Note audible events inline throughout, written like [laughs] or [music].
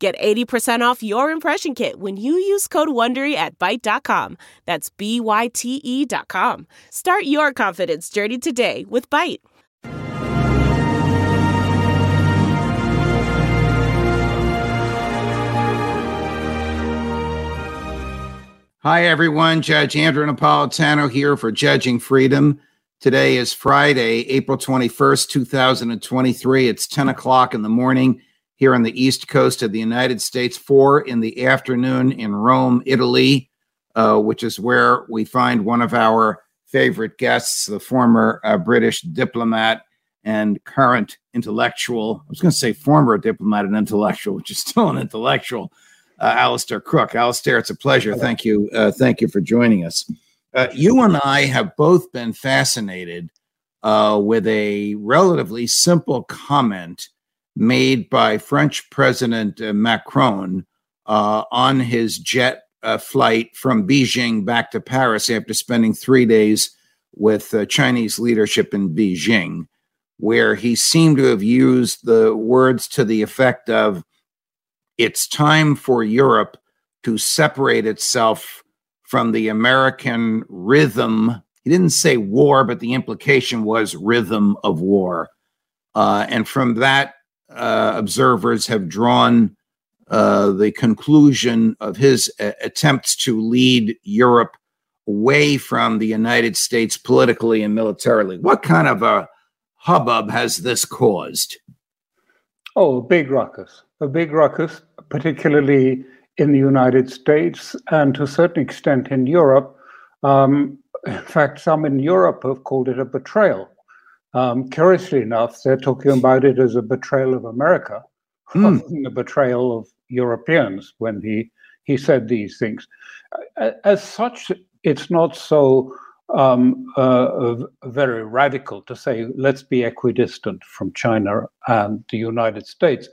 Get 80% off your impression kit when you use code WONDERY at Byte.com. That's B-Y-T-E dot com. Start your confidence journey today with Byte. Hi, everyone. Judge Andrew Napolitano here for Judging Freedom. Today is Friday, April 21st, 2023. It's 10 o'clock in the morning here on the east coast of the United States, four in the afternoon in Rome, Italy, uh, which is where we find one of our favorite guests, the former uh, British diplomat and current intellectual. I was going to say former diplomat and intellectual, [laughs] which is still an intellectual uh, Alastair Crooke. Alastair, it's a pleasure. Thank you. Uh, thank you for joining us. Uh, you and I have both been fascinated uh, with a relatively simple comment made by French President uh, Macron uh, on his jet flight from Beijing back to Paris after spending three days with Chinese leadership in Beijing, where he seemed to have used the words to the effect of, it's time for Europe to separate itself from the American rhythm. He didn't say war, but the implication was rhythm of war. Uh, and from that, uh, observers have drawn uh, the conclusion of his uh, attempts to lead Europe away from the United States politically and militarily. What kind of a hubbub has this caused? Oh, a big ruckus. A big ruckus, particularly in the United States and to a certain extent in Europe. Um, in fact, some in Europe have called it a betrayal. Um, curiously enough, they're talking about it as a betrayal of America mm. rather than a betrayal of Europeans when he, he said these things. As such, it's not so um, uh, very radical to say, let's be equidistant from China and the United States.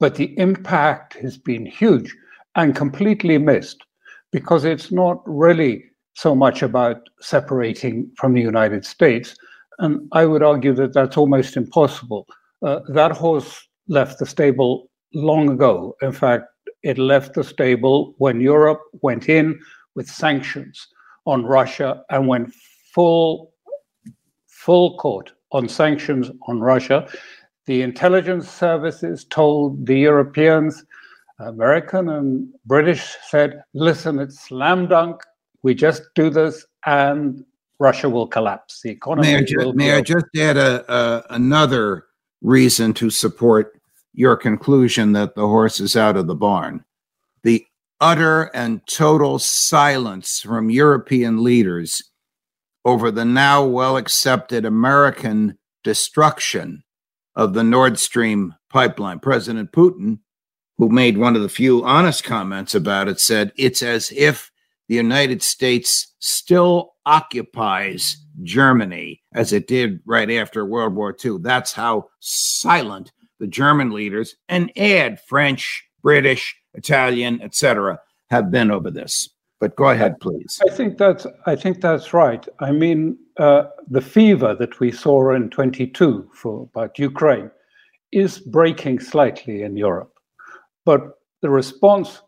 But the impact has been huge and completely missed because it's not really so much about separating from the United States. And I would argue that that's almost impossible. Uh, that horse left the stable long ago. In fact, it left the stable when Europe went in with sanctions on Russia and went full full court on sanctions on Russia. The intelligence services told the Europeans, American and British said, listen, it's slam dunk. We just do this and Russia will collapse. The economy may I, just, may I just add a, a, another reason to support your conclusion that the horse is out of the barn? The utter and total silence from European leaders over the now well accepted American destruction of the Nord Stream pipeline. President Putin, who made one of the few honest comments about it, said it's as if the United States still occupies Germany as it did right after World War II. That's how silent the German leaders and add French, British, Italian, etc., have been over this. But go ahead, please. I think that's I think that's right. I mean, uh, the fever that we saw in 22 for about Ukraine is breaking slightly in Europe, but the response,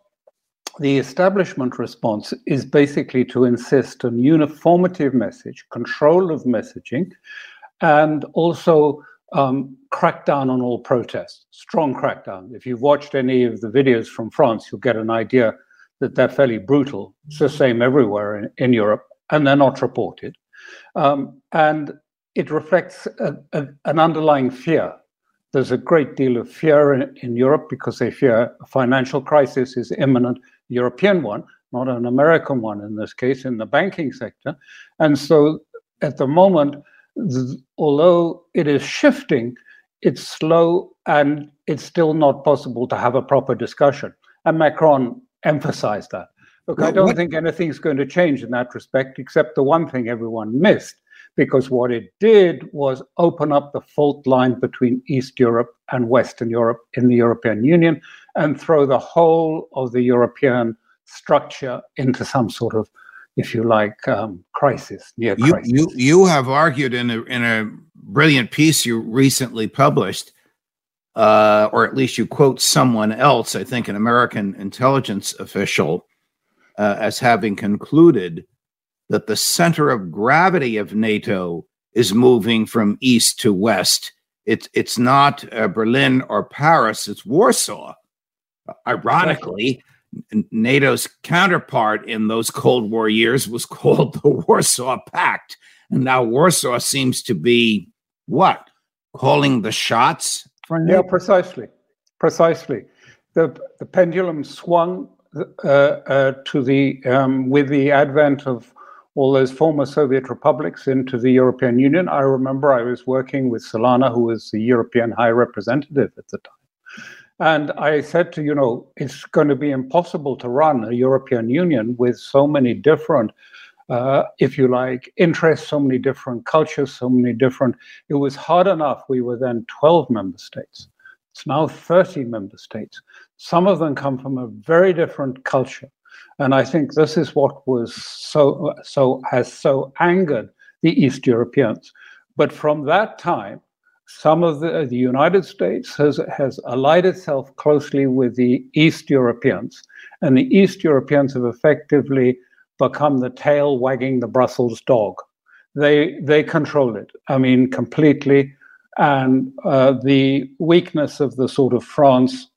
the establishment response, is basically to insist on uniformity of message, control of messaging, and also um, crack down on all protests, strong crackdown. If you've watched any of the videos from France, you'll get an idea that they're fairly brutal. It's the same everywhere in, in Europe, and they're not reported. Um, and it reflects a, a, an underlying fear. There's a great deal of fear in, in Europe because they fear a financial crisis is imminent, European one, not an American one in this case, in the banking sector. And so at the moment, although it is shifting, it's slow and it's still not possible to have a proper discussion. And Macron emphasized that. Look, well, I don't what? think anything's going to change in that respect, except the one thing everyone missed, because what it did was open up the fault line between East Europe and Western Europe in the European Union and throw the whole of the European structure into some sort of, if you like, um, crisis, near you, crisis. You, you have argued in a, in a brilliant piece you recently published, uh, or at least you quote someone else, I think an American intelligence official, uh, as having concluded that the center of gravity of NATO is moving from east to west. It's it's not uh, Berlin or Paris; it's Warsaw. Ironically, NATO's counterpart in those Cold War years was [laughs] called the Warsaw Pact, and now Warsaw seems to be what calling the shots. Yeah, precisely, precisely. The the pendulum swung uh, uh, to the um, with the advent of all those former Soviet republics into the European Union. I remember I was working with Solana, who was the European High Representative at the time. And I said to, you know, it's going to be impossible to run a European Union with so many different, uh, if you like, interests, so many different cultures, so many different. It was hard enough. We were then 12 member states. It's now 30 member states. Some of them come from a very different culture. And I think this is what was so so has so angered the East Europeans. But from that time, some of the, the United States has, has allied itself closely with the East Europeans, and the East Europeans have effectively become the tail wagging the Brussels dog. They they control it. I mean, completely. And uh, the weakness of the sort of France,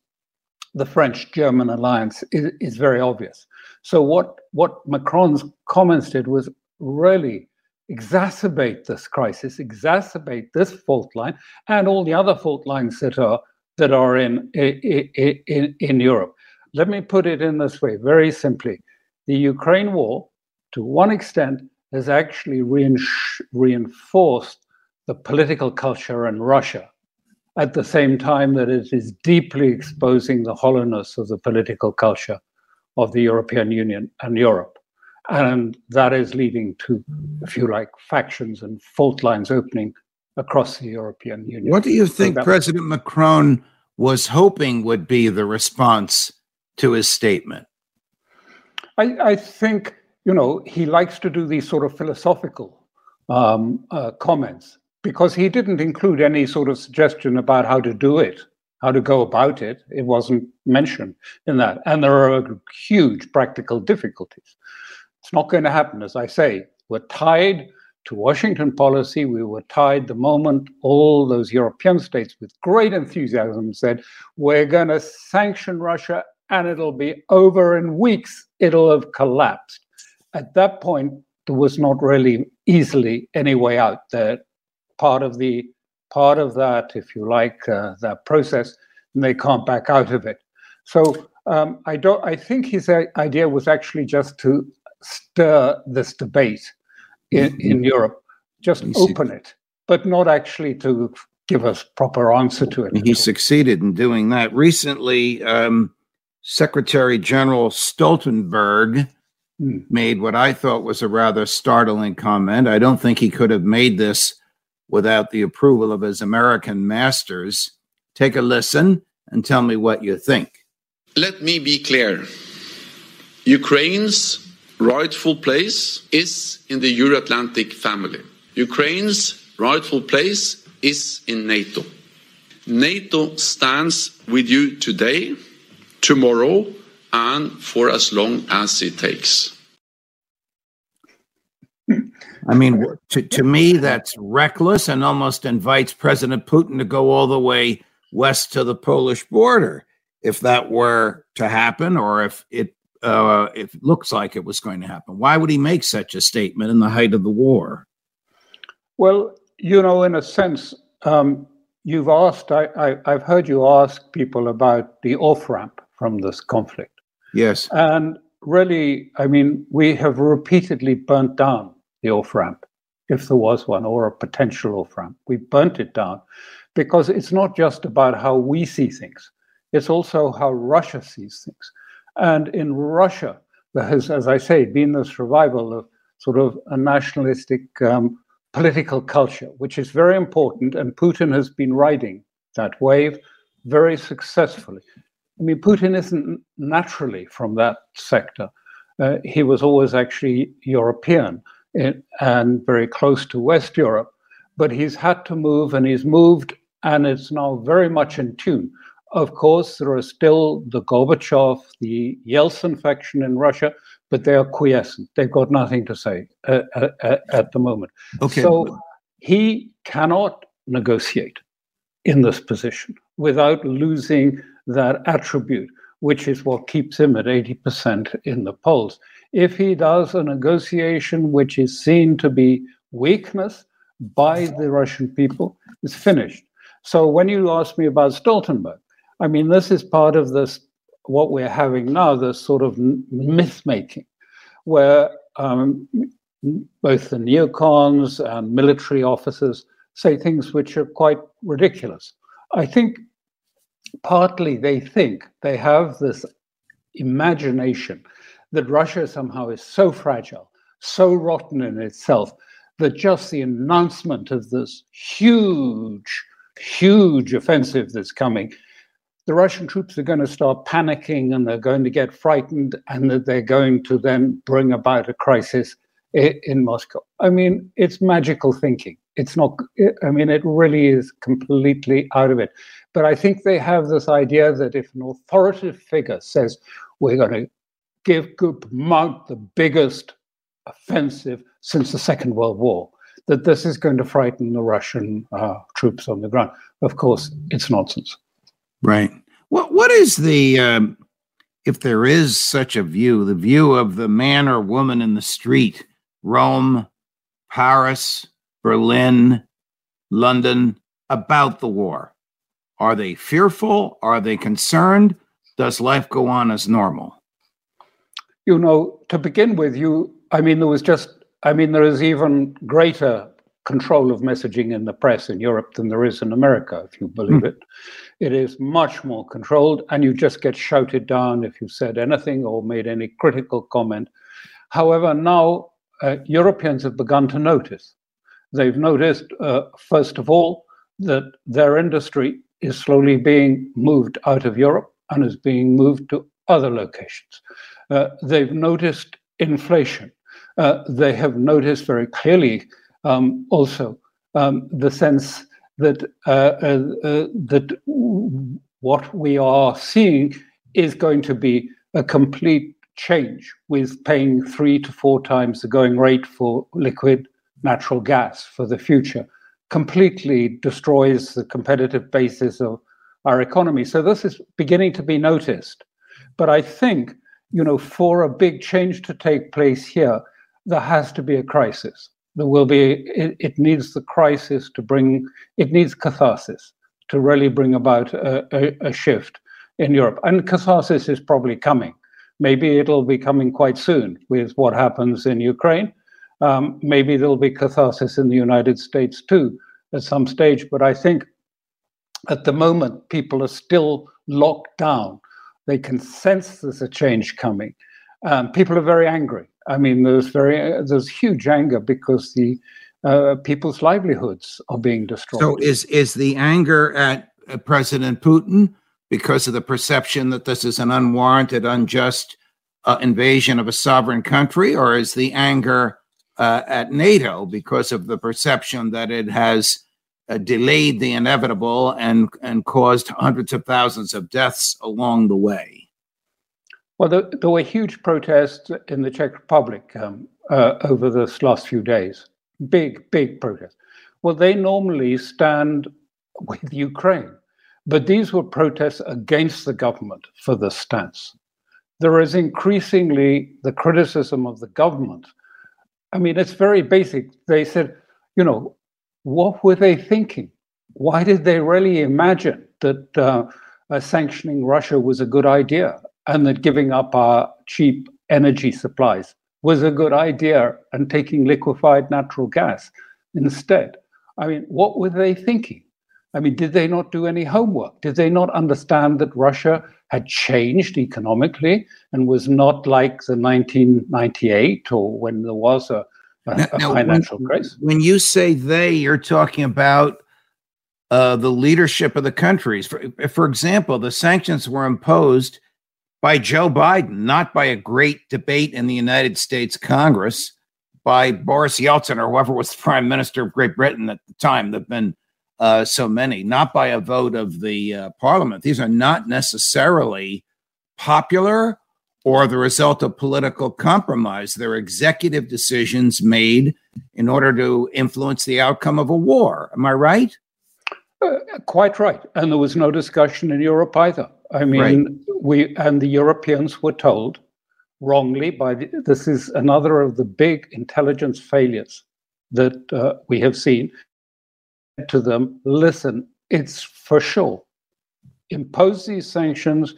the French-German alliance is, is very obvious. So what what Macron's comments did was really exacerbate this crisis, exacerbate this fault line, and all the other fault lines that are that are in in, in, in Europe. Let me put it in this way, very simply: the Ukraine war, to one extent, has actually reinforced the political culture in Russia. At the same time that it is deeply exposing the hollowness of the political culture of the European Union and Europe. And that is leading to, if you like, factions and fault lines opening across the European Union. What do you think so President Macron was hoping would be the response to his statement? I, I think, you know, he likes to do these sort of philosophical um, uh, comments because he didn't include any sort of suggestion about how to do it how to go about it. It wasn't mentioned in that. And there are huge practical difficulties. It's not going to happen, as I say. We're tied to Washington policy. We were tied the moment all those European states, with great enthusiasm, said, We're going to sanction Russia and it'll be over in weeks. It'll have collapsed. At that point, there was not really easily any way out there. Part of the part of that, if you like, uh, that process, and they can't back out of it. So um, I don't. I think his idea was actually just to stir this debate in, mm-hmm. in Europe, just open it, but not actually to give us proper answer to it. He succeeded in doing that. Recently, um, Secretary General Stoltenberg mm. made what I thought was a rather startling comment. I don't think he could have made this without the approval of his American masters. Take a listen and tell me what you think. Let me be clear Ukraine's rightful place is in the Euro Atlantic family. Ukraine's rightful place is in NATO. NATO stands with you today, tomorrow, and for as long as it takes. I mean, to, to me, that's reckless and almost invites President Putin to go all the way west to the Polish border if that were to happen or if it uh, if it looks like it was going to happen. Why would he make such a statement in the height of the war? Well, you know, in a sense, um, you've asked, I, I, I've heard you ask people about the off ramp from this conflict. Yes. And really, I mean, we have repeatedly burnt down the off ramp, if there was one, or a potential off ramp. We burnt it down because it's not just about how we see things, it's also how Russia sees things. And in Russia, there has, as I say, been this revival of sort of a nationalistic um, political culture, which is very important. And Putin has been riding that wave very successfully. I mean, Putin isn't naturally from that sector. Uh, he was always actually European in, and very close to West Europe, but he's had to move and he's moved and it's now very much in tune. Of course, there are still the Gorbachev, the Yeltsin faction in Russia, but they are quiescent. They've got nothing to say uh, uh, uh at the moment. Okay. So he cannot negotiate in this position without losing that attribute, which is what keeps him at 80% in the polls. If he does a negotiation which is seen to be weakness by the Russian people, it's finished. So when you ask me about Stoltenberg, I mean, this is part of this, what we're having now, this sort of myth making, where um, both the neocons and military officers say things which are quite ridiculous. I think partly they think they have this imagination that Russia somehow is so fragile, so rotten in itself, that just the announcement of this huge, huge offensive that's coming, the Russian troops are going to start panicking and they're going to get frightened and that they're going to then bring about a crisis in Moscow. I mean, it's magical thinking. It's not, I mean, it really is completely out of it. But I think they have this idea that if an authoritative figure says, we're going to give mount the biggest offensive since the Second World War, that this is going to frighten the Russian uh, troops on the ground. Of course, it's nonsense. Right. What What is the, um, if there is such a view, the view of the man or woman in the street, Rome, Paris, Berlin, London, about the war? Are they fearful? Are they concerned? Does life go on as normal? You know, to begin with, you, I mean, there was just, I mean, there is even greater control of messaging in the press in Europe than there is in America, if you believe mm. it. It is much more controlled, and you just get shouted down if you said anything or made any critical comment. However, now uh, Europeans have begun to notice. They've noticed, uh, first of all, that their industry is slowly being moved out of Europe and is being moved to other locations. Uh, they've noticed inflation. Uh, they have noticed very clearly um, also um, the sense that uh, uh, uh that what we are seeing is going to be a complete change with paying three to four times the going rate for liquid natural gas for the future completely destroys the competitive basis of our economy. So this is beginning to be noticed. But I think, you know, for a big change to take place here, there has to be a crisis. There will be, it, it needs the crisis to bring, it needs catharsis to really bring about a, a, a shift in Europe. And catharsis is probably coming. Maybe it'll be coming quite soon with what happens in Ukraine. Um, maybe there'll be catharsis in the United States too at some stage. But I think at the moment, people are still locked down. They can sense there's a change coming. Um, people are very angry. I mean, there's very there's huge anger because the uh, people's livelihoods are being destroyed. So, is is the anger at uh, President Putin because of the perception that this is an unwarranted, unjust uh, invasion of a sovereign country, or is the anger uh, at NATO because of the perception that it has uh, delayed the inevitable and and caused hundreds of thousands of deaths along the way. Well, there, there were huge protests in the Czech Republic um, uh, over this last few days. Big, big protests. Well, they normally stand with Ukraine, but these were protests against the government for this stance. There is increasingly the criticism of the government I mean, it's very basic. They said, you know, what were they thinking? Why did they really imagine that uh, uh, sanctioning Russia was a good idea and that giving up our cheap energy supplies was a good idea and taking liquefied natural gas instead? I mean, what were they thinking? I mean, did they not do any homework? Did they not understand that Russia had changed economically and was not like the 1998 or when there was a, a, now, financial when, crisis? When you say they, you're talking about uh, the leadership of the countries. For, for example, the sanctions were imposed by Joe Biden, not by a great debate in the United States Congress, by Boris Yeltsin or whoever was the [laughs] prime minister of Great Britain at the time. There've been uh, so many, not by a vote of the uh, parliament. These are not necessarily popular or the result of political compromise. They're executive decisions made in order to influence the outcome of a war. Am I right? Uh, quite right. And there was no discussion in Europe either. I mean, right. we and the Europeans were told wrongly by the, this is another of the big intelligence failures that uh, we have seen to them, listen, it's for sure. Impose these sanctions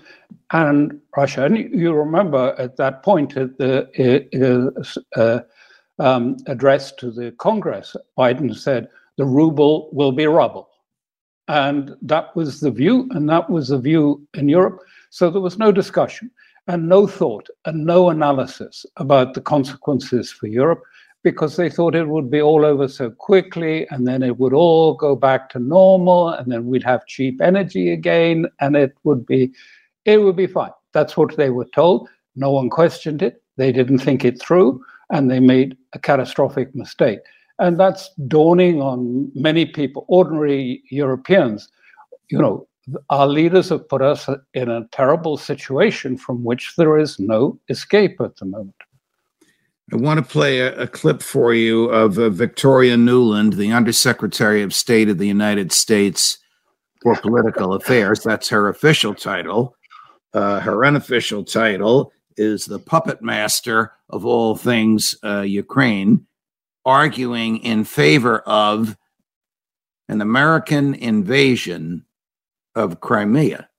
and Russia. And you remember at that point at the uh, uh, um, address to the Congress, Biden said, the ruble will be rubble. And that was the view, and that was the view in Europe. So there was no discussion and no thought and no analysis about the consequences for Europe because they thought it would be all over so quickly and then it would all go back to normal and then we'd have cheap energy again and it would be it would be fine. That's what they were told. No one questioned it. They didn't think it through and they made a catastrophic mistake. And that's dawning on many people ordinary europeans. You know our leaders have put us in a terrible situation from which there is no escape at the moment I want to play a, a clip for you of uh, Victoria Nuland, the Undersecretary of State of the United States for Political Affairs. That's her official title. Uh, her unofficial title is the puppet master of all things uh, Ukraine, arguing in favor of an American invasion of Crimea.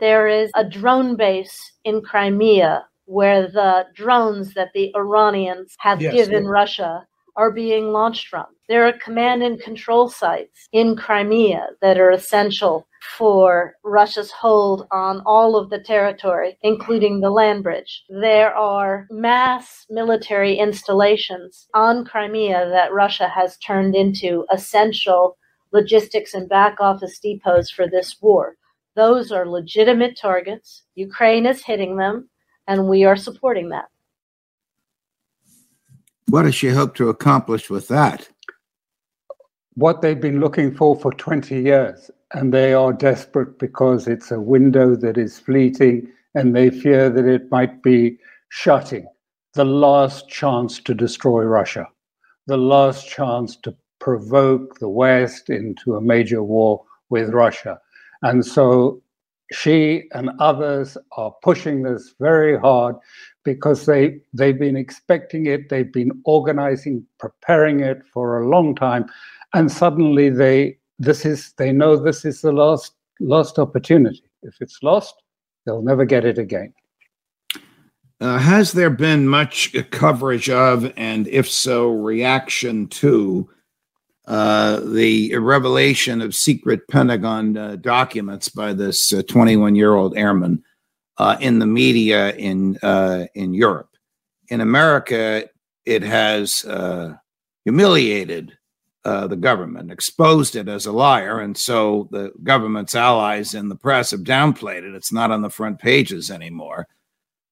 There is a drone base in Crimea where the drones that the Iranians have yes, given yes. Russia are being launched from. There are command and control sites in Crimea that are essential for Russia's hold on all of the territory, including the land bridge. There are mass military installations on Crimea that Russia has turned into essential logistics and back office depots for this war. Those are legitimate targets. Ukraine is hitting them and we are supporting that. What does she hope to accomplish with that? What they've been looking for for 20 years, and they are desperate because it's a window that is fleeting, and they fear that it might be shutting the last chance to destroy Russia, the last chance to provoke the West into a major war with Russia. And so she and others are pushing this very hard because they they've been expecting it they've been organizing preparing it for a long time and suddenly they this is they know this is the last last opportunity. If it's lost they'll never get it again. Uh, has there been much coverage of and if so reaction to uh, the revelation of secret Pentagon uh, documents by this 21 uh, year old airman uh, in the media in uh, in Europe. In America, it has humiliated the government, exposed it as a liar, and so the government's allies in the press have downplayed it. It's not on the front pages anymore.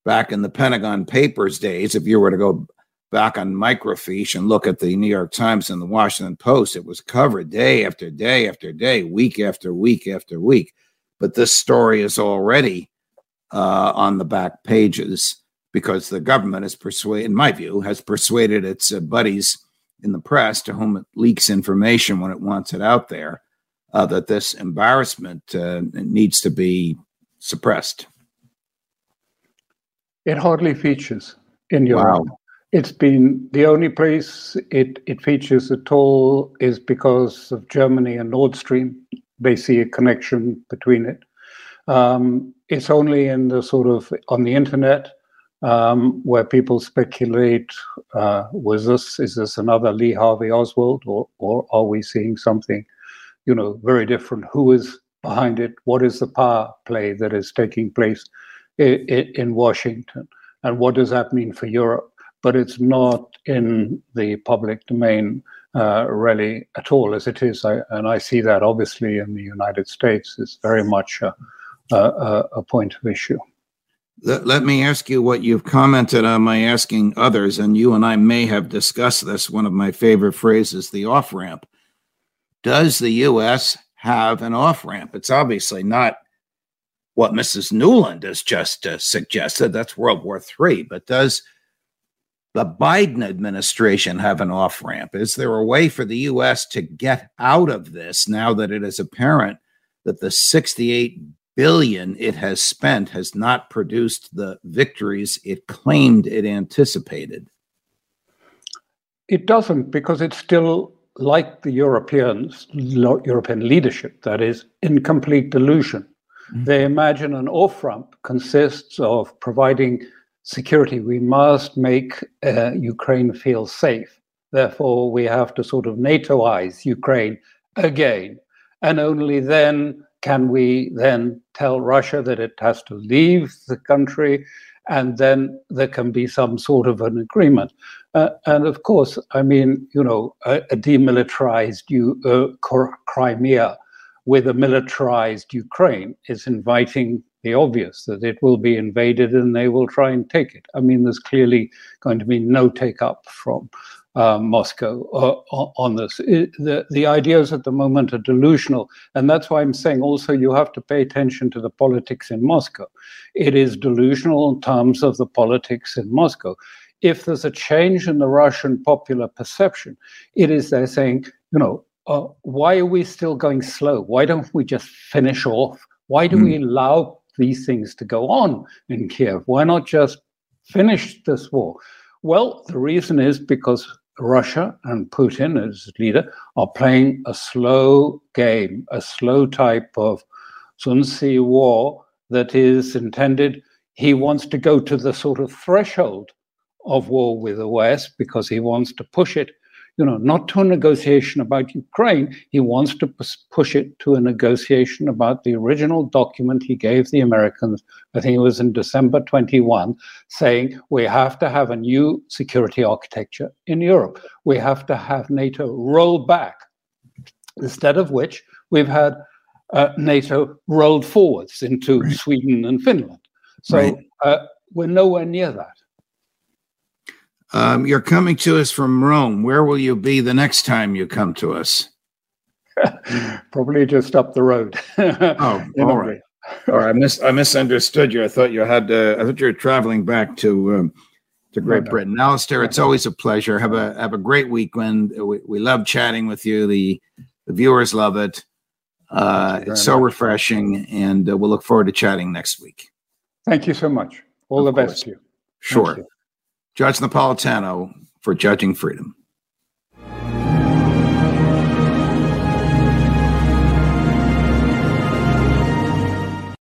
Back in the Pentagon Papers days, if you were to go back on microfiche and look at the New York Times and the Washington Post, it was covered day after day after day, week after week after week. But this story is already uh, on the back pages because the government has persuaded, in my view, has persuaded its uh, buddies in the press to whom it leaks information when it wants it out there uh, that this embarrassment uh, needs to be suppressed. It hardly features in your wow. It's been the only place it, it features at all is because of Germany and Nord Stream. They see a connection between it. Um, it's only in the sort of on the internet um, where people speculate: uh, was this is this another Lee Harvey Oswald, or or are we seeing something, you know, very different. Who is behind it? What is the power play that is taking place in, in Washington? And what does that mean for Europe? But it's not in the public domain uh, really at all as it is. I, and I see that obviously in the United States is very much a, a, a point of issue. Let, let, me ask you what you've commented on my asking others, and you and I may have discussed this. One of my favorite phrases, the off ramp. Does the U.S. have an off ramp? It's obviously not what Mrs. Nuland has just uh, suggested. That's World War III. But does the Biden administration have an off ramp? Is there a way for the U.S. to get out of this now that it is apparent that the 68 billion it has spent has not produced the victories it claimed it anticipated? It doesn't because it's still like the Europeans, European leadership, that is, in complete delusion. Mm-hmm. They imagine an off ramp consists of providing security. We must make uh, Ukraine feel safe. Therefore, we have to sort of NATOize Ukraine again. And only then can we then tell Russia that it has to leave the country? And then there can be some sort of an agreement. Uh, and of course, I mean, you know, a, a demilitarized U, uh, Crimea with a militarized Ukraine is inviting the obvious that it will be invaded and they will try and take it. I mean, there's clearly going to be no take up from uh, Moscow uh, on this. It, the, the ideas at the moment are delusional. And that's why I'm saying also you have to pay attention to the politics in Moscow. It is delusional in terms of the politics in Moscow. If there's a change in the Russian popular perception, it is they're saying, you know, uh, why are we still going slow? Why don't we just finish off? Why do mm. we allow these things to go on in Kiev? Why not just finish this war? Well, the reason is because Russia and Putin as leader are playing a slow game, a slow type of Sun Tzu war that is intended. He wants to go to the sort of threshold of war with the West because he wants to push it you know, not to a negotiation about Ukraine. He wants to push it to a negotiation about the original document he gave the Americans. I think it was in December 21, saying we have to have a new security architecture in Europe. We have to have NATO roll back. Instead of which, we've had uh, NATO rolled forwards into right. Sweden and Finland. So right. uh, we're nowhere near that. Um, you're coming to us from Rome. Where will you be the next time you come to us? [laughs] Probably just up the road. [laughs] oh, all right. All right. I, mis- I misunderstood you. I thought you had. Uh, I thought you were traveling back to um, to Great no, Britain. No. Alastair, it's always a pleasure. Have a have a great weekend. We, we love chatting with you. The the viewers love it. Uh, it's so much. refreshing, and uh, we'll look forward to chatting next week. Thank you so much. All of the course. best to you. Sure. Judge Napolitano for Judging Freedom.